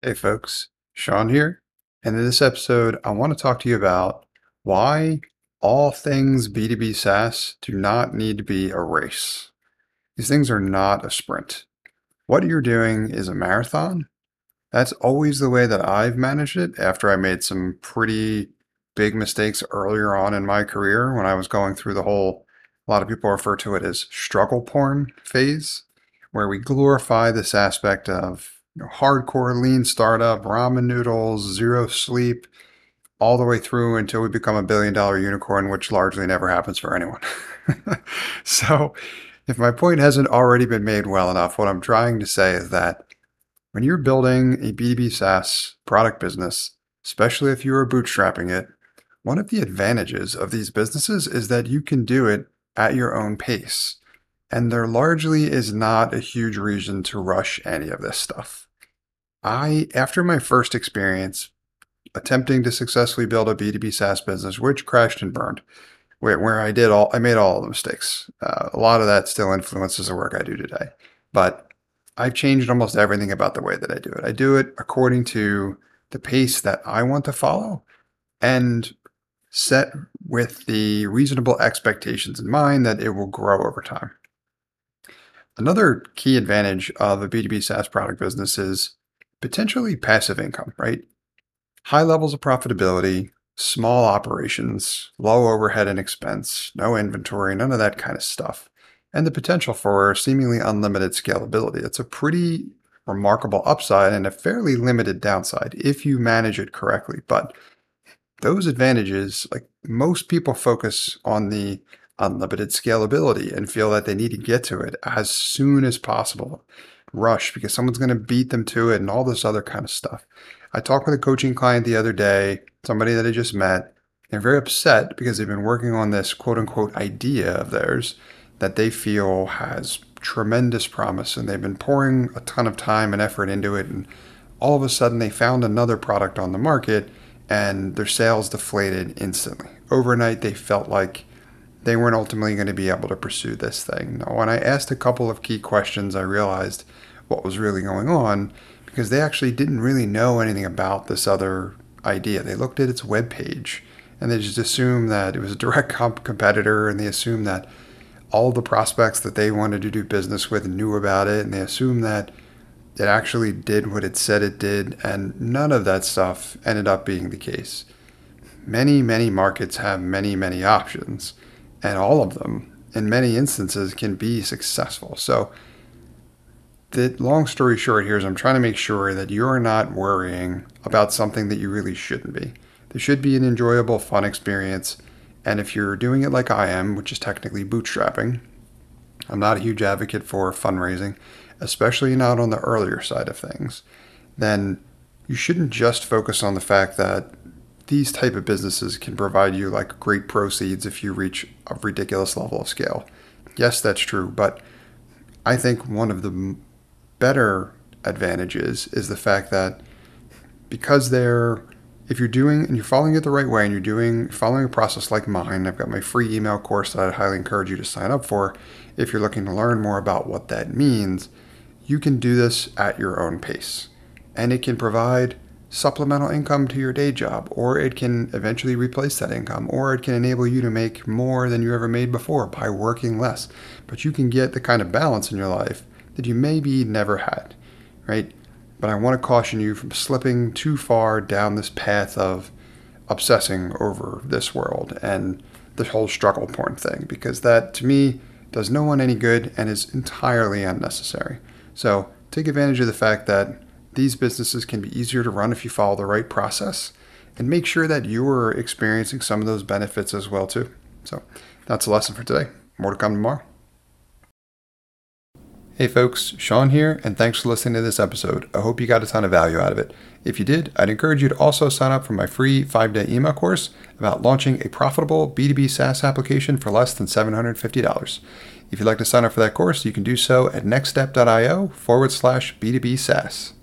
Hey folks, Sean here. And in this episode, I want to talk to you about why all things B2B SaaS do not need to be a race. These things are not a sprint. What you're doing is a marathon. That's always the way that I've managed it after I made some pretty big mistakes earlier on in my career when I was going through the whole, a lot of people refer to it as struggle porn phase, where we glorify this aspect of know, hardcore lean startup, ramen noodles, zero sleep, all the way through until we become a billion dollar unicorn, which largely never happens for anyone. so, if my point hasn't already been made well enough, what I'm trying to say is that when you're building a B2B SaaS product business, especially if you are bootstrapping it, one of the advantages of these businesses is that you can do it at your own pace. And there largely is not a huge reason to rush any of this stuff. I, after my first experience attempting to successfully build a B2B SaaS business, which crashed and burned, where, where I did all, I made all the mistakes. Uh, a lot of that still influences the work I do today. But I've changed almost everything about the way that I do it. I do it according to the pace that I want to follow and set with the reasonable expectations in mind that it will grow over time. Another key advantage of a B2B SaaS product business is potentially passive income, right? High levels of profitability, small operations, low overhead and expense, no inventory, none of that kind of stuff, and the potential for seemingly unlimited scalability. It's a pretty remarkable upside and a fairly limited downside if you manage it correctly. But those advantages, like most people focus on the unlimited scalability and feel that they need to get to it as soon as possible rush because someone's going to beat them to it and all this other kind of stuff. I talked with a coaching client the other day, somebody that I just met. They're very upset because they've been working on this quote unquote idea of theirs that they feel has tremendous promise and they've been pouring a ton of time and effort into it. And all of a sudden, they found another product on the market and their sales deflated instantly. Overnight, they felt like they weren't ultimately going to be able to pursue this thing. Now, when I asked a couple of key questions, I realized what was really going on because they actually didn't really know anything about this other idea. They looked at its web page and they just assumed that it was a direct comp- competitor and they assumed that all the prospects that they wanted to do business with knew about it and they assumed that it actually did what it said it did and none of that stuff ended up being the case. Many, many markets have many, many options and all of them in many instances can be successful. So the long story short here is I'm trying to make sure that you're not worrying about something that you really shouldn't be. This should be an enjoyable, fun experience. And if you're doing it like I am, which is technically bootstrapping, I'm not a huge advocate for fundraising, especially not on the earlier side of things, then you shouldn't just focus on the fact that these type of businesses can provide you like great proceeds if you reach a ridiculous level of scale. Yes, that's true, but I think one of the better advantages is the fact that because they're if you're doing and you're following it the right way and you're doing following a process like mine, I've got my free email course that I'd highly encourage you to sign up for if you're looking to learn more about what that means. You can do this at your own pace. And it can provide supplemental income to your day job, or it can eventually replace that income, or it can enable you to make more than you ever made before by working less. But you can get the kind of balance in your life that you maybe never had, right? But I want to caution you from slipping too far down this path of obsessing over this world and the whole struggle porn thing, because that to me does no one any good and is entirely unnecessary. So take advantage of the fact that these businesses can be easier to run if you follow the right process and make sure that you are experiencing some of those benefits as well too. So that's a lesson for today. More to come tomorrow. Hey folks, Sean here, and thanks for listening to this episode. I hope you got a ton of value out of it. If you did, I'd encourage you to also sign up for my free five day email course about launching a profitable B2B SaaS application for less than $750. If you'd like to sign up for that course, you can do so at nxtstep.io forward slash B2B SaaS.